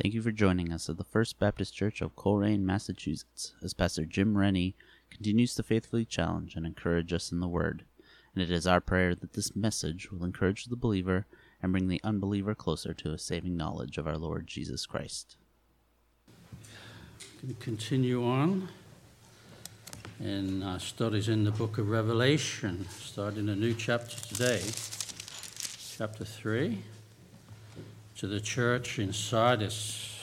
Thank you for joining us at the First Baptist Church of Colrain, Massachusetts, as Pastor Jim Rennie continues to faithfully challenge and encourage us in the Word. And it is our prayer that this message will encourage the believer and bring the unbeliever closer to a saving knowledge of our Lord Jesus Christ. We continue on in our studies in the book of Revelation, starting a new chapter today, chapter 3, to the church in Sardis.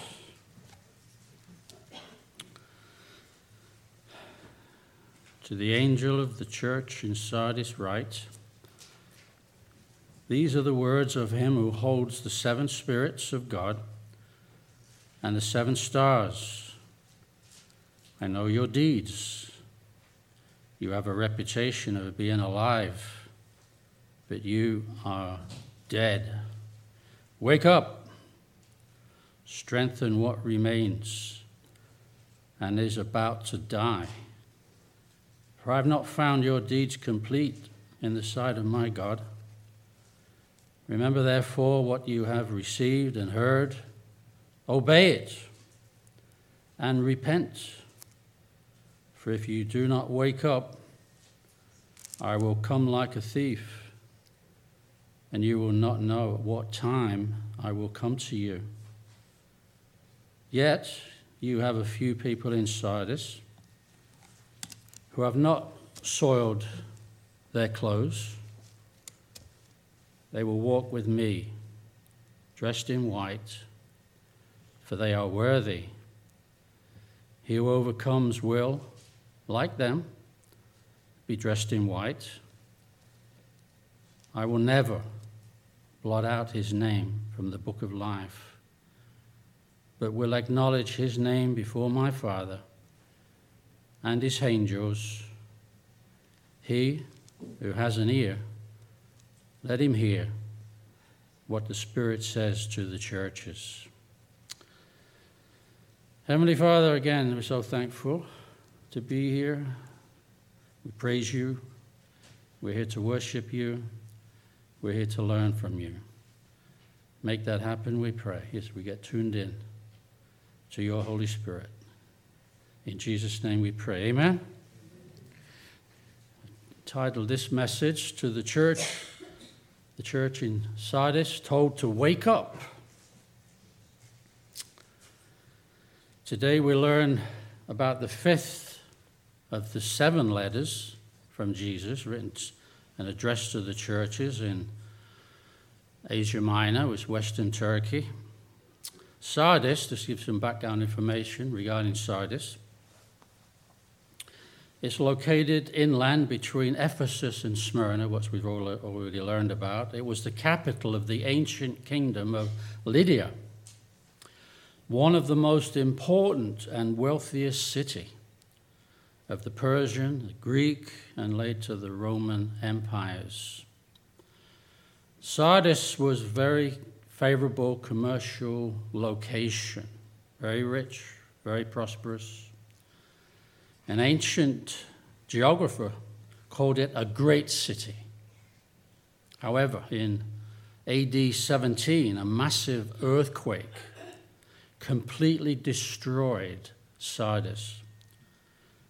To the angel of the church in Sardis, write These are the words of him who holds the seven spirits of God and the seven stars. I know your deeds. You have a reputation of being alive, but you are dead. Wake up, strengthen what remains and is about to die. For I have not found your deeds complete in the sight of my God. Remember, therefore, what you have received and heard, obey it, and repent. For if you do not wake up, I will come like a thief, and you will not know at what time I will come to you. Yet you have a few people in Sardis who have not soiled their clothes. They will walk with me, dressed in white, for they are worthy. He who overcomes will like them, be dressed in white. I will never blot out his name from the book of life, but will acknowledge his name before my Father and his angels. He who has an ear, let him hear what the Spirit says to the churches. Heavenly Father, again, we're so thankful to be here. We praise you. We're here to worship you. We're here to learn from you. Make that happen, we pray, as we get tuned in to your Holy Spirit. In Jesus' name we pray. Amen. Title this message to the church, the church in Sardis, told to wake up. Today we learn about the fifth of the seven letters from Jesus written and addressed to the churches in Asia Minor, which is Western Turkey. Sardis, to give some background information regarding Sardis, it's located inland between Ephesus and Smyrna, which we've already learned about. It was the capital of the ancient kingdom of Lydia, one of the most important and wealthiest city of the Persian, the Greek, and later the Roman empires. Sardis was a very favorable commercial location, very rich, very prosperous. An ancient geographer called it a great city. However, in AD 17, a massive earthquake completely destroyed Sardis.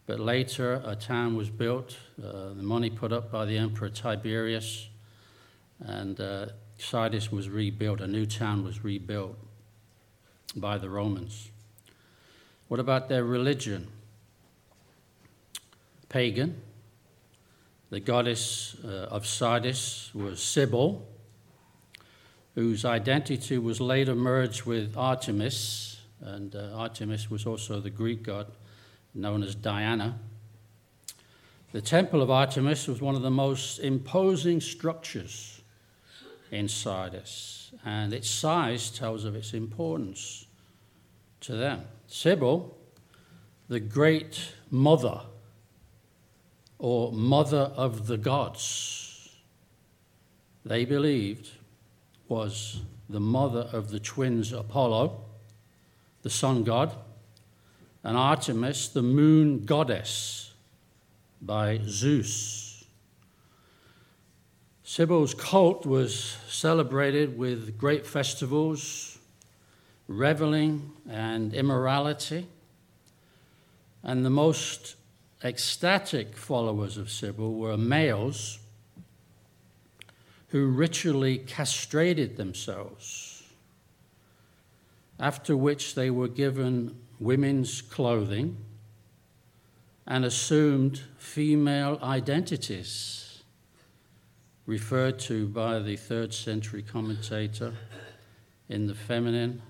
But later, a town was built, uh, the money put up by the Emperor Tiberius, and uh, Sardis was rebuilt. A new town was rebuilt by the Romans. What about their religion? Pagan. The goddess uh, of Sardis was Cybele, whose identity was later merged with Artemis, and uh, Artemis was also the Greek god known as Diana. The Temple of Artemis was one of the most imposing structures in Sardis, and its size tells of its importance to them. Cybele, the great mother or mother of the gods, they believed was the mother of the twins Apollo, the sun god, and Artemis, the moon goddess, by Zeus. Cybele's cult was celebrated with great festivals reveling and immorality. And the most ecstatic followers of Cybele were males who ritually castrated themselves, after which they were given women's clothing and assumed female identities, referred to by the third century commentator in the feminine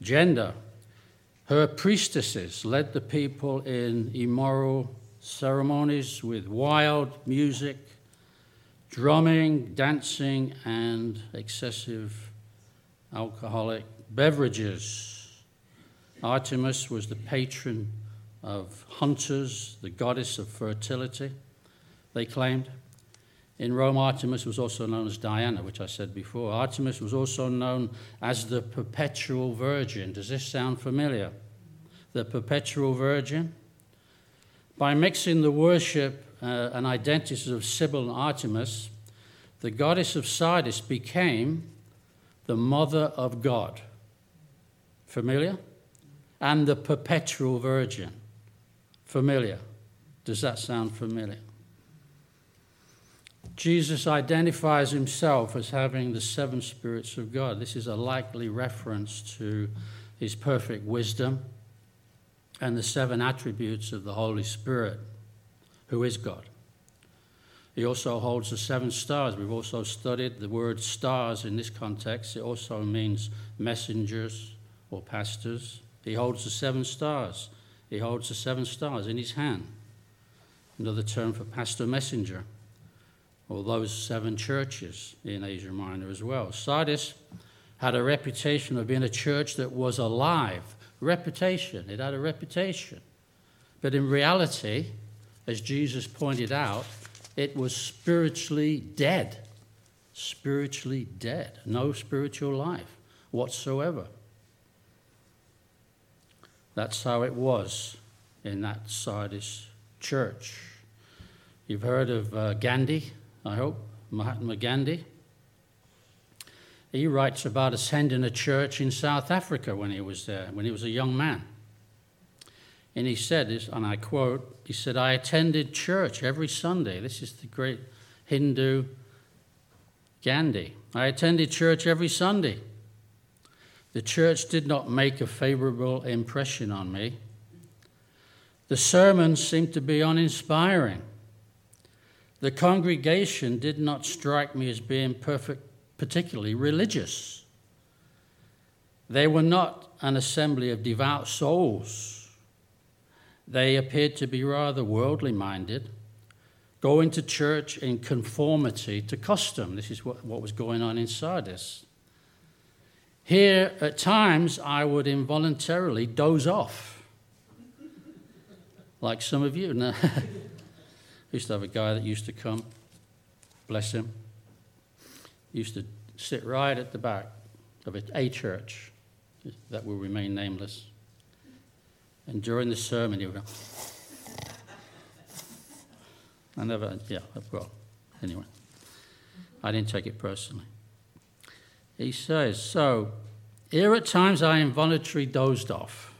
gender. Her priestesses led the people in immoral ceremonies with wild music, drumming, dancing, and excessive alcoholic beverages. Artemis was the patron of hunters, the goddess of fertility, they claimed. In Rome, Artemis was also known as Diana, which I said before. Artemis was also known as the perpetual virgin. Does this sound familiar? The perpetual virgin? By mixing the worship uh, and identities of Cybele and Artemis, the goddess of Sardis became the mother of God. Familiar? And the perpetual virgin. Familiar? Does that sound familiar? Jesus identifies himself as having the seven spirits of God. This is a likely reference to his perfect wisdom and the seven attributes of the Holy Spirit, who is God. He also holds the seven stars. We've also studied the word stars in this context. It also means messengers or pastors. He holds the seven stars. He holds the seven stars in his hand. Another term for pastor messenger or those seven churches in Asia Minor as well. Sardis had a reputation of being a church that was alive. Reputation, it had a reputation. But in reality, as Jesus pointed out, it was spiritually dead. Spiritually dead. No spiritual life whatsoever. That's how it was in that Sardis church. You've heard of uh, Gandhi, I hope, Mahatma Gandhi. He writes about attending a church in South Africa when he was there, when he was a young man. And he said this, and I quote, he said, I attended church every Sunday. This is the great Hindu Gandhi. I attended church every Sunday. The church did not make a favorable impression on me. The sermons seemed to be uninspiring. The congregation did not strike me as being perfect, particularly religious. They were not an assembly of devout souls. They appeared to be rather worldly minded, going to church in conformity to custom. This is what, what was going on in Sardis. Here, at times, I would involuntarily doze off, like some of you. I used to have a guy that used to come, bless him, used to sit right at the back of a, a church that will remain nameless. And during the sermon, he would go, I never, yeah, well, anyway, I didn't take it personally. He says, So, here at times I involuntarily dozed off.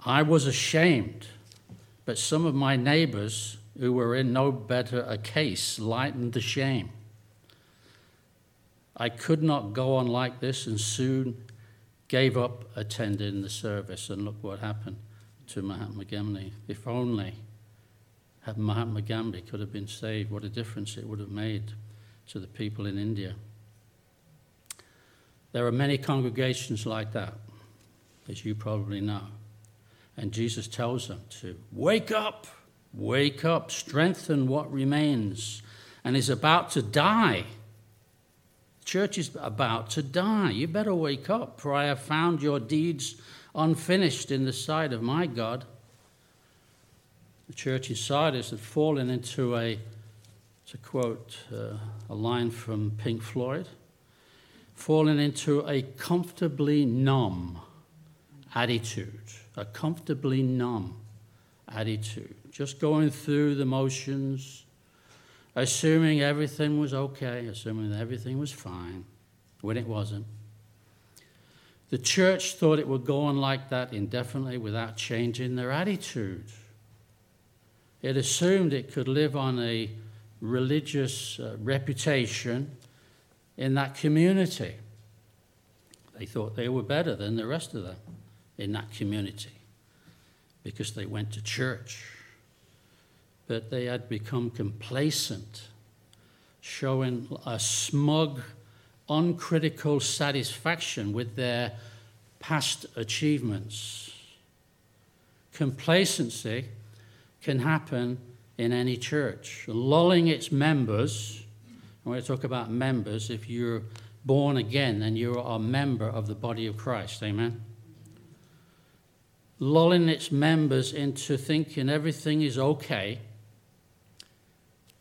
I was ashamed but some of my neighbors, who were in no better a case, lightened the shame. I could not go on like this and soon gave up attending the service. And look what happened to Mahatma Gandhi. If only Mahatma Gandhi could have been saved, what a difference it would have made to the people in India. There are many congregations like that, as you probably know. And Jesus tells them to wake up, wake up, strengthen what remains, and is about to die. The church is about to die. You better wake up, for I have found your deeds unfinished in the sight of my God. The church in Sardis had fallen into a, to quote uh, a line from Pink Floyd, fallen into a comfortably numb attitude a comfortably numb attitude, just going through the motions, assuming everything was okay, assuming that everything was fine when it wasn't. The church thought it would go on like that indefinitely without changing their attitude. It assumed it could live on a religious uh, reputation in that community. They thought they were better than the rest of them in that community because they went to church. But they had become complacent, showing a smug, uncritical satisfaction with their past achievements. Complacency can happen in any church, lulling its members. When I talk about members, if you're born again, then you are a member of the body of Christ. Amen? Lulling its members into thinking everything is okay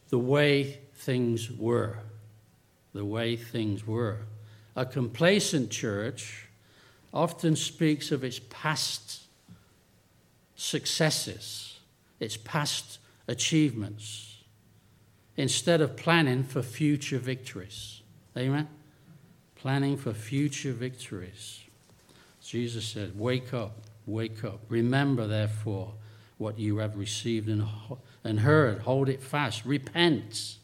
the way things were. The way things were. A complacent church often speaks of its past successes, its past achievements, instead of planning for future victories. Amen? Planning for future victories. Jesus said, Wake up, wake up. Remember, therefore, what you have received and, and heard. Hold it fast. Repent.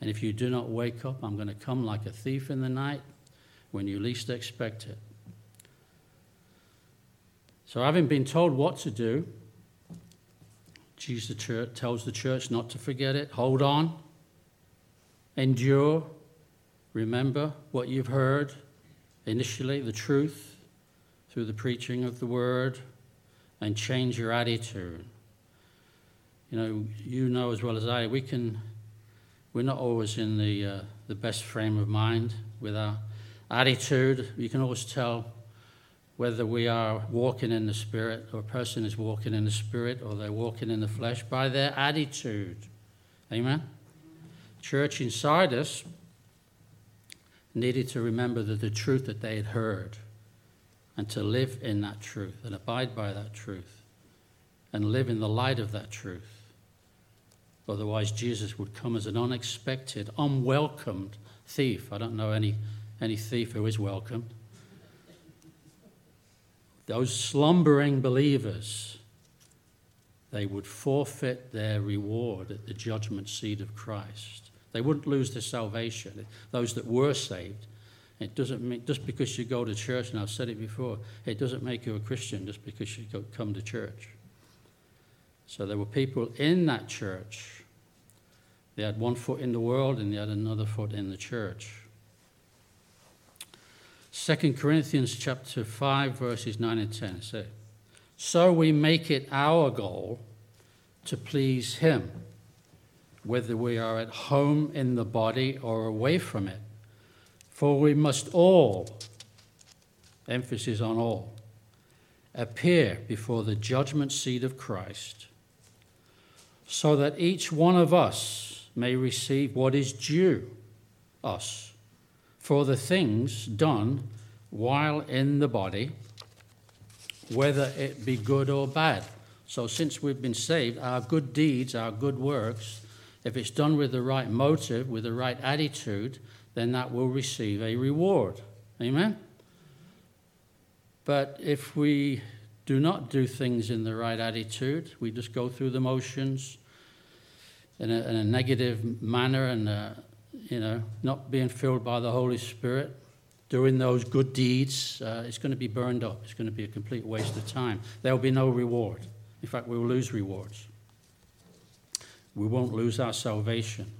And if you do not wake up, I'm going to come like a thief in the night when you least expect it. So, having been told what to do, Jesus tells the church not to forget it. Hold on, endure, remember what you've heard initially, the truth, through the preaching of the word, and change your attitude. You know, you know as well as I, we can, we're not always in the, uh, the best frame of mind with our attitude. You can always tell whether we are walking in the Spirit or a person is walking in the Spirit or they're walking in the flesh by their attitude. Amen? Church in Sardis needed to remember that the truth that they had heard and to live in that truth and abide by that truth and live in the light of that truth. Otherwise, Jesus would come as an unexpected, unwelcomed thief. I don't know any, any thief who is welcomed those slumbering believers, they would forfeit their reward at the judgment seat of Christ. They wouldn't lose their salvation. Those that were saved, it doesn't mean just because you go to church, and I've said it before, it doesn't make you a Christian just because you come to church. So there were people in that church. They had one foot in the world and they had another foot in the church. 2 Corinthians chapter 5, verses 9 and 10 say, So we make it our goal to please Him, whether we are at home in the body or away from it. For we must all, emphasis on all, appear before the judgment seat of Christ, so that each one of us may receive what is due us for the things done while in the body, whether it be good or bad. So, since we've been saved, our good deeds, our good works, if it's done with the right motive, with the right attitude, then that will receive a reward. Amen? But if we do not do things in the right attitude, we just go through the motions in a, in a negative manner and uh, you know, not being filled by the Holy Spirit, doing those good deeds, uh, it's going to be burned up. It's going to be a complete waste of time. There will be no reward. In fact, we will lose rewards. We won't lose our salvation,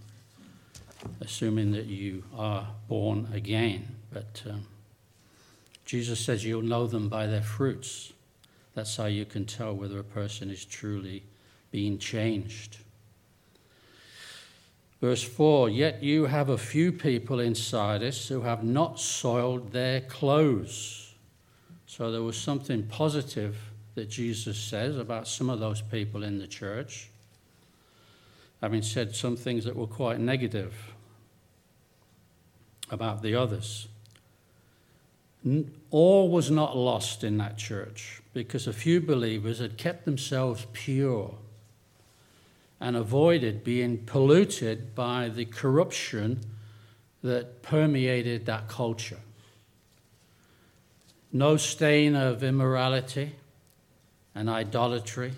assuming that you are born again. But um, Jesus says you'll know them by their fruits. That's how you can tell whether a person is truly being changed. Verse 4 Yet you have a few people in Sardis who have not soiled their clothes. So there was something positive that Jesus says about some of those people in the church, having said some things that were quite negative about the others. All was not lost in that church because a few believers had kept themselves pure and avoided being polluted by the corruption that permeated that culture. no stain of immorality and idolatry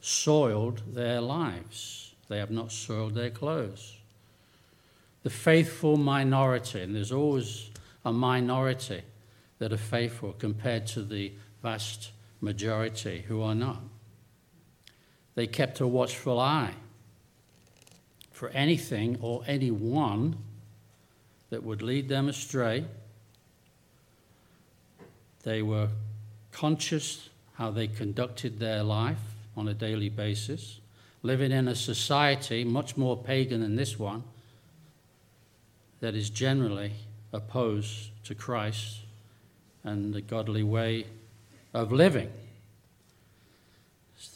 soiled their lives. They have not soiled their clothes. The faithful minority, and there's always a minority that are faithful compared to the vast majority who are not. They kept a watchful eye for anything or anyone that would lead them astray. They were conscious how they conducted their life on a daily basis, living in a society much more pagan than this one that is generally opposed to Christ and the godly way of living.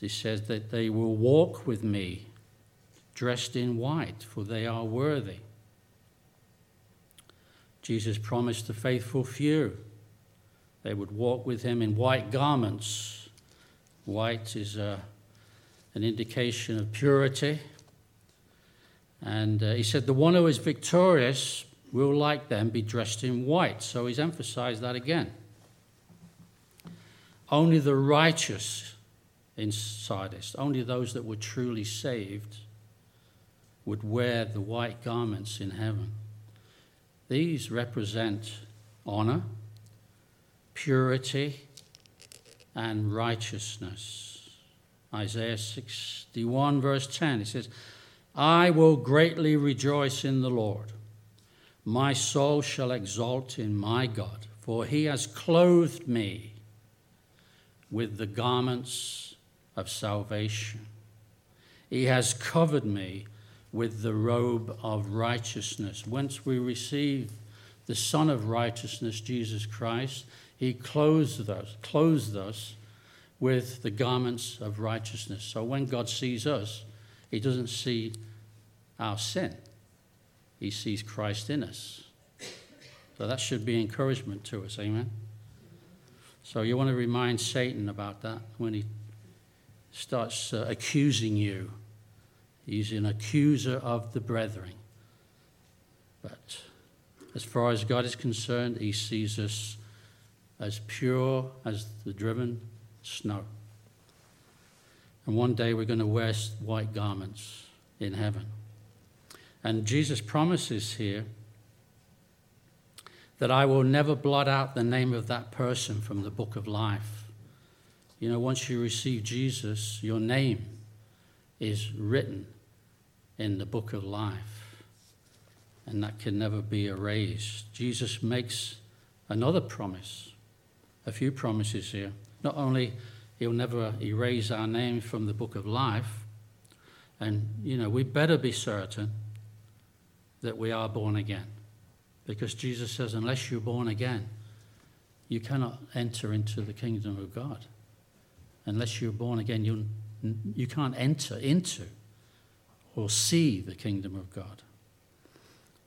He says that they will walk with me dressed in white, for they are worthy. Jesus promised the faithful few they would walk with him in white garments. White is uh, an indication of purity. And uh, he said, The one who is victorious will, like them, be dressed in white. So he's emphasized that again. Only the righteous in Sardis, only those that were truly saved, would wear the white garments in heaven. These represent honor, purity, and righteousness. Isaiah 61, verse 10, it says, I will greatly rejoice in the Lord. My soul shall exult in my God, for he has clothed me with the garments of salvation. He has covered me with the robe of righteousness. Once we receive the Son of Righteousness, Jesus Christ, he clothes us, clothes us with the garments of righteousness. So when God sees us, he doesn't see our sin, he sees Christ in us. So that should be encouragement to us, amen? So you want to remind Satan about that when he starts uh, accusing you. He's an accuser of the brethren. But as far as God is concerned, he sees us as pure as the driven snow. And one day we're going to wear white garments in heaven. And Jesus promises here that I will never blot out the name of that person from the book of life. You know, once you receive Jesus, your name is written in the book of life, and that can never be erased. Jesus makes another promise, a few promises here. Not only he'll never erase our name from the book of life, and you know, we better be certain that we are born again. Because Jesus says, unless you're born again, you cannot enter into the kingdom of God. Unless you're born again, you, you can't enter into or see the kingdom of God.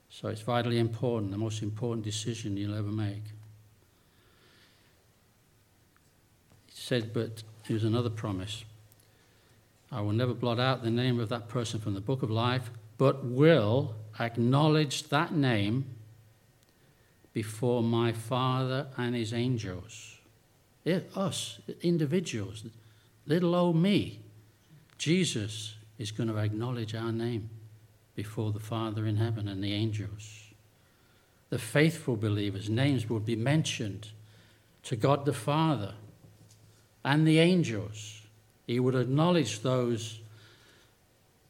So it's vitally important, the most important decision you'll ever make. He said, but here's another promise I will never blot out the name of that person from the book of life, but will acknowledge that name before my Father and his angels. It, us, individuals, little old me. Jesus is going to acknowledge our name before the Father in heaven and the angels. The faithful believers' names will be mentioned to God the Father and the angels. He would acknowledge those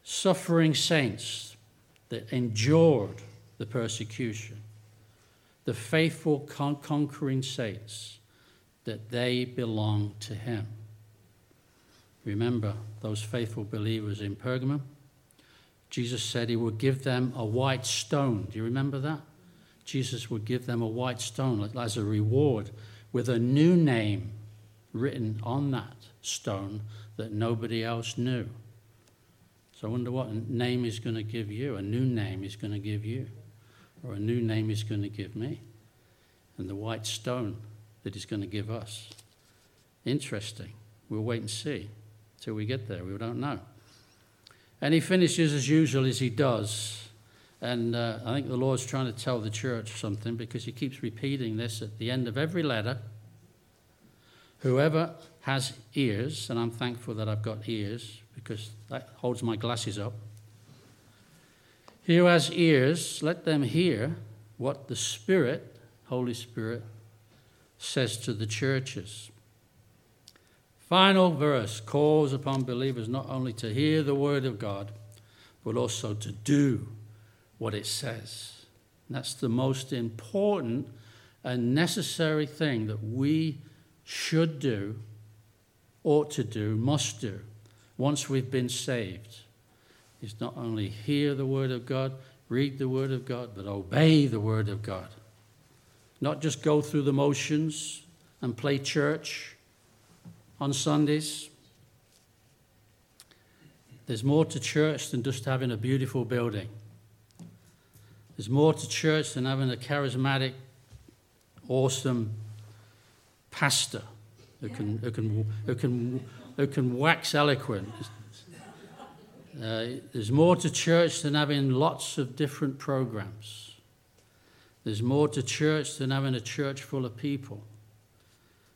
suffering saints that endured the persecution, the faithful con- conquering saints, that they belong to him. Remember those faithful believers in Pergamum? Jesus said he would give them a white stone. Do you remember that? Jesus would give them a white stone as a reward with a new name written on that stone that nobody else knew. So I wonder what name he's going to give you, a new name he's going to give you, or a new name he's going to give me, and the white stone that he's going to give us. Interesting. We'll wait and see till we get there. We don't know. And he finishes as usual as he does. And uh, I think the Lord's trying to tell the church something because he keeps repeating this at the end of every letter. Whoever has ears, and I'm thankful that I've got ears because that holds my glasses up. He who has ears, let them hear what the Spirit, Holy Spirit, says to the churches. Final verse calls upon believers not only to hear the word of God, but also to do what it says. And that's the most important and necessary thing that we should do, ought to do, must do once we've been saved. Is not only hear the word of God, read the word of God, but obey the word of God. Not just go through the motions and play church on Sundays. There's more to church than just having a beautiful building. There's more to church than having a charismatic, awesome pastor who can, who can, who can, who can wax eloquent. Uh, there's more to church than having lots of different programs. There's more to church than having a church full of people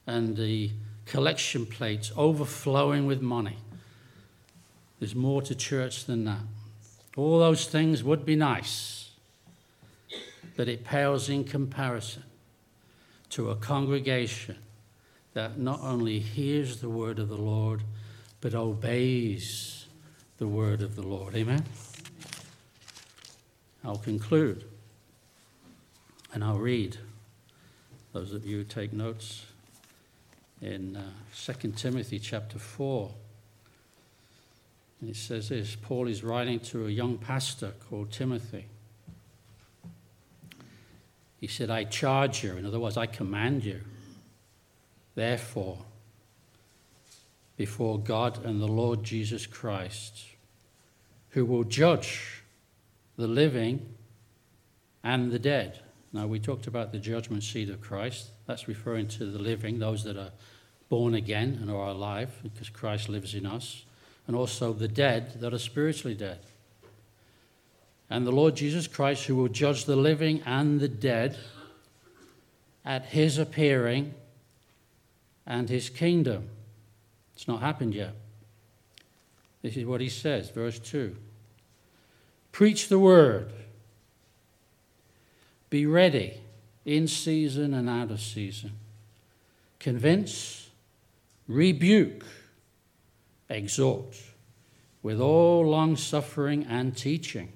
and the collection plates overflowing with money. There's more to church than that. All those things would be nice, but it pales in comparison to a congregation that not only hears the word of the Lord, but obeys the word of the Lord. Amen? I'll conclude and I'll read. Those of you who take notes in uh, 2 Timothy chapter 4. And it says this Paul is writing to a young pastor called Timothy. He said, I charge you, in other words, I command you, therefore, before God and the Lord Jesus Christ, who will judge the living and the dead. Now, we talked about the judgment seat of Christ. That's referring to the living, those that are born again and are alive, because Christ lives in us, and also the dead that are spiritually dead. And the Lord Jesus Christ, who will judge the living and the dead at his appearing and his kingdom. It's not happened yet. This is what he says, verse 2. Preach the word. Be ready in season and out of season. Convince, rebuke, exhort with all long suffering and teaching.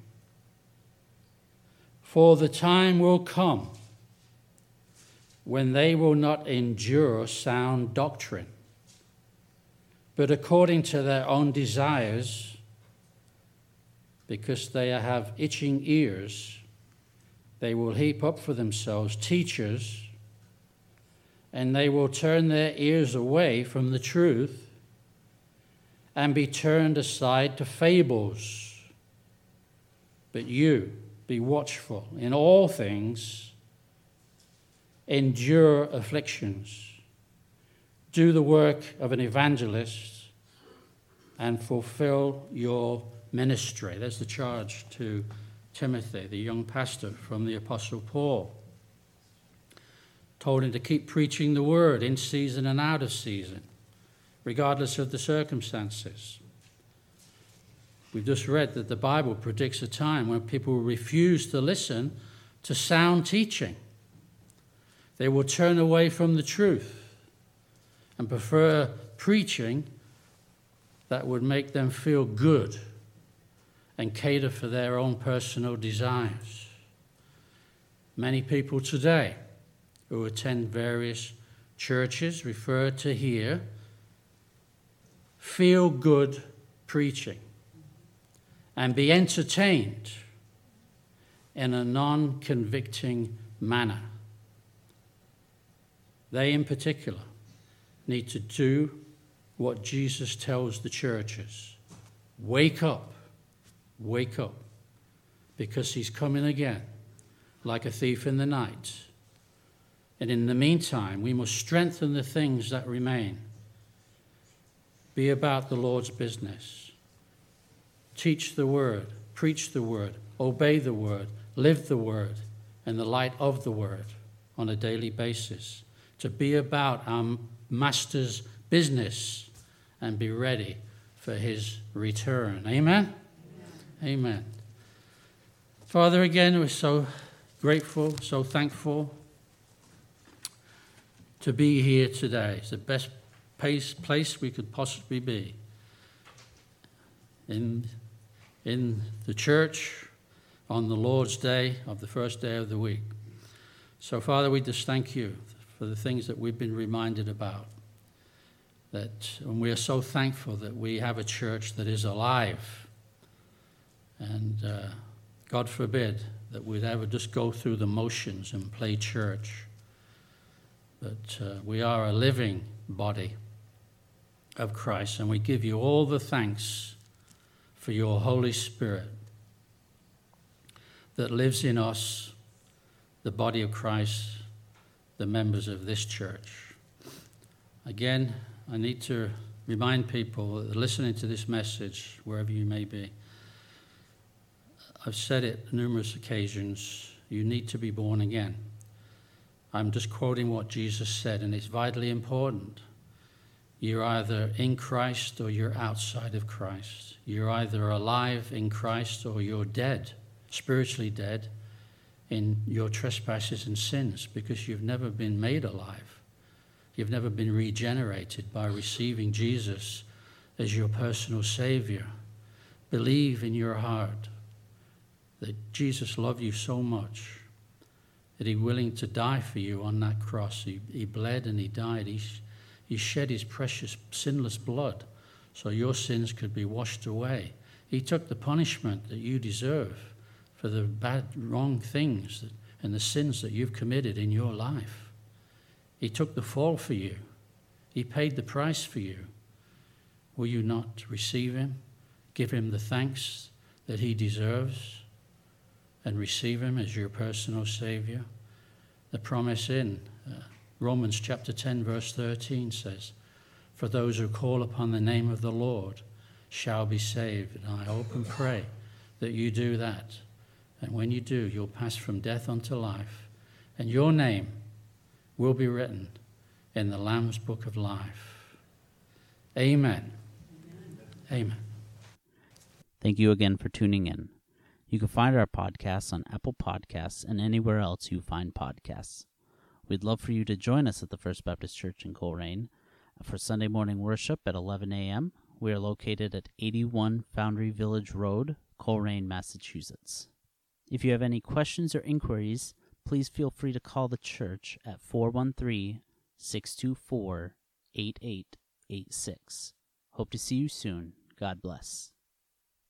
For the time will come when they will not endure sound doctrine, but according to their own desires, because they have itching ears they will heap up for themselves teachers, and they will turn their ears away from the truth and be turned aside to fables. But you, be watchful in all things, endure afflictions, do the work of an evangelist, and fulfill your ministry. There's the charge to Timothy, the young pastor from the Apostle Paul. Told him to keep preaching the word in season and out of season, regardless of the circumstances. We've just read that the Bible predicts a time when people will refuse to listen to sound teaching. They will turn away from the truth and prefer preaching that would make them feel good and cater for their own personal desires. Many people today who attend various churches refer to here feel good preaching and be entertained in a non convicting manner. They, in particular, need to do what Jesus tells the churches wake up Wake up, because he's coming again like a thief in the night. And in the meantime, we must strengthen the things that remain. Be about the Lord's business. Teach the word, preach the word, obey the word, live the word, and the light of the word on a daily basis. To be about our Master's business and be ready for his return. Amen? Amen. Father, again, we're so grateful, so thankful to be here today. It's the best place we could possibly be. In, in the church on the Lord's day of the first day of the week. So, Father, we just thank you for the things that we've been reminded about. That, and we are so thankful that we have a church that is alive. And uh, God forbid that we'd ever just go through the motions and play church. But uh, we are a living body of Christ, and we give you all the thanks for your Holy Spirit that lives in us, the body of Christ, the members of this church. Again, I need to remind people that listening to this message, wherever you may be, I've said it numerous occasions you need to be born again. I'm just quoting what Jesus said, and it's vitally important. You're either in Christ or you're outside of Christ. You're either alive in Christ or you're dead, spiritually dead, in your trespasses and sins because you've never been made alive. You've never been regenerated by receiving Jesus as your personal Savior. Believe in your heart that Jesus loved you so much that He willing to die for you on that cross. He, he bled and He died. He, he shed His precious, sinless blood so your sins could be washed away. He took the punishment that you deserve for the bad, wrong things that, and the sins that you've committed in your life. He took the fall for you, He paid the price for you. Will you not receive Him? Give Him the thanks that He deserves? And receive Him as your personal Savior. The promise in uh, Romans chapter 10, verse 13 says, For those who call upon the name of the Lord shall be saved. And I hope and pray that you do that. And when you do, you'll pass from death unto life, and your name will be written in the Lamb's book of life. Amen. Amen. Amen. Thank you again for tuning in. You can find our podcasts on Apple Podcasts and anywhere else you find podcasts. We'd love for you to join us at the First Baptist Church in Colrain for Sunday morning worship at 11 a.m. We are located at 81 Foundry Village Road, Colrain, Massachusetts. If you have any questions or inquiries, please feel free to call the church at 413 624 8886. Hope to see you soon. God bless.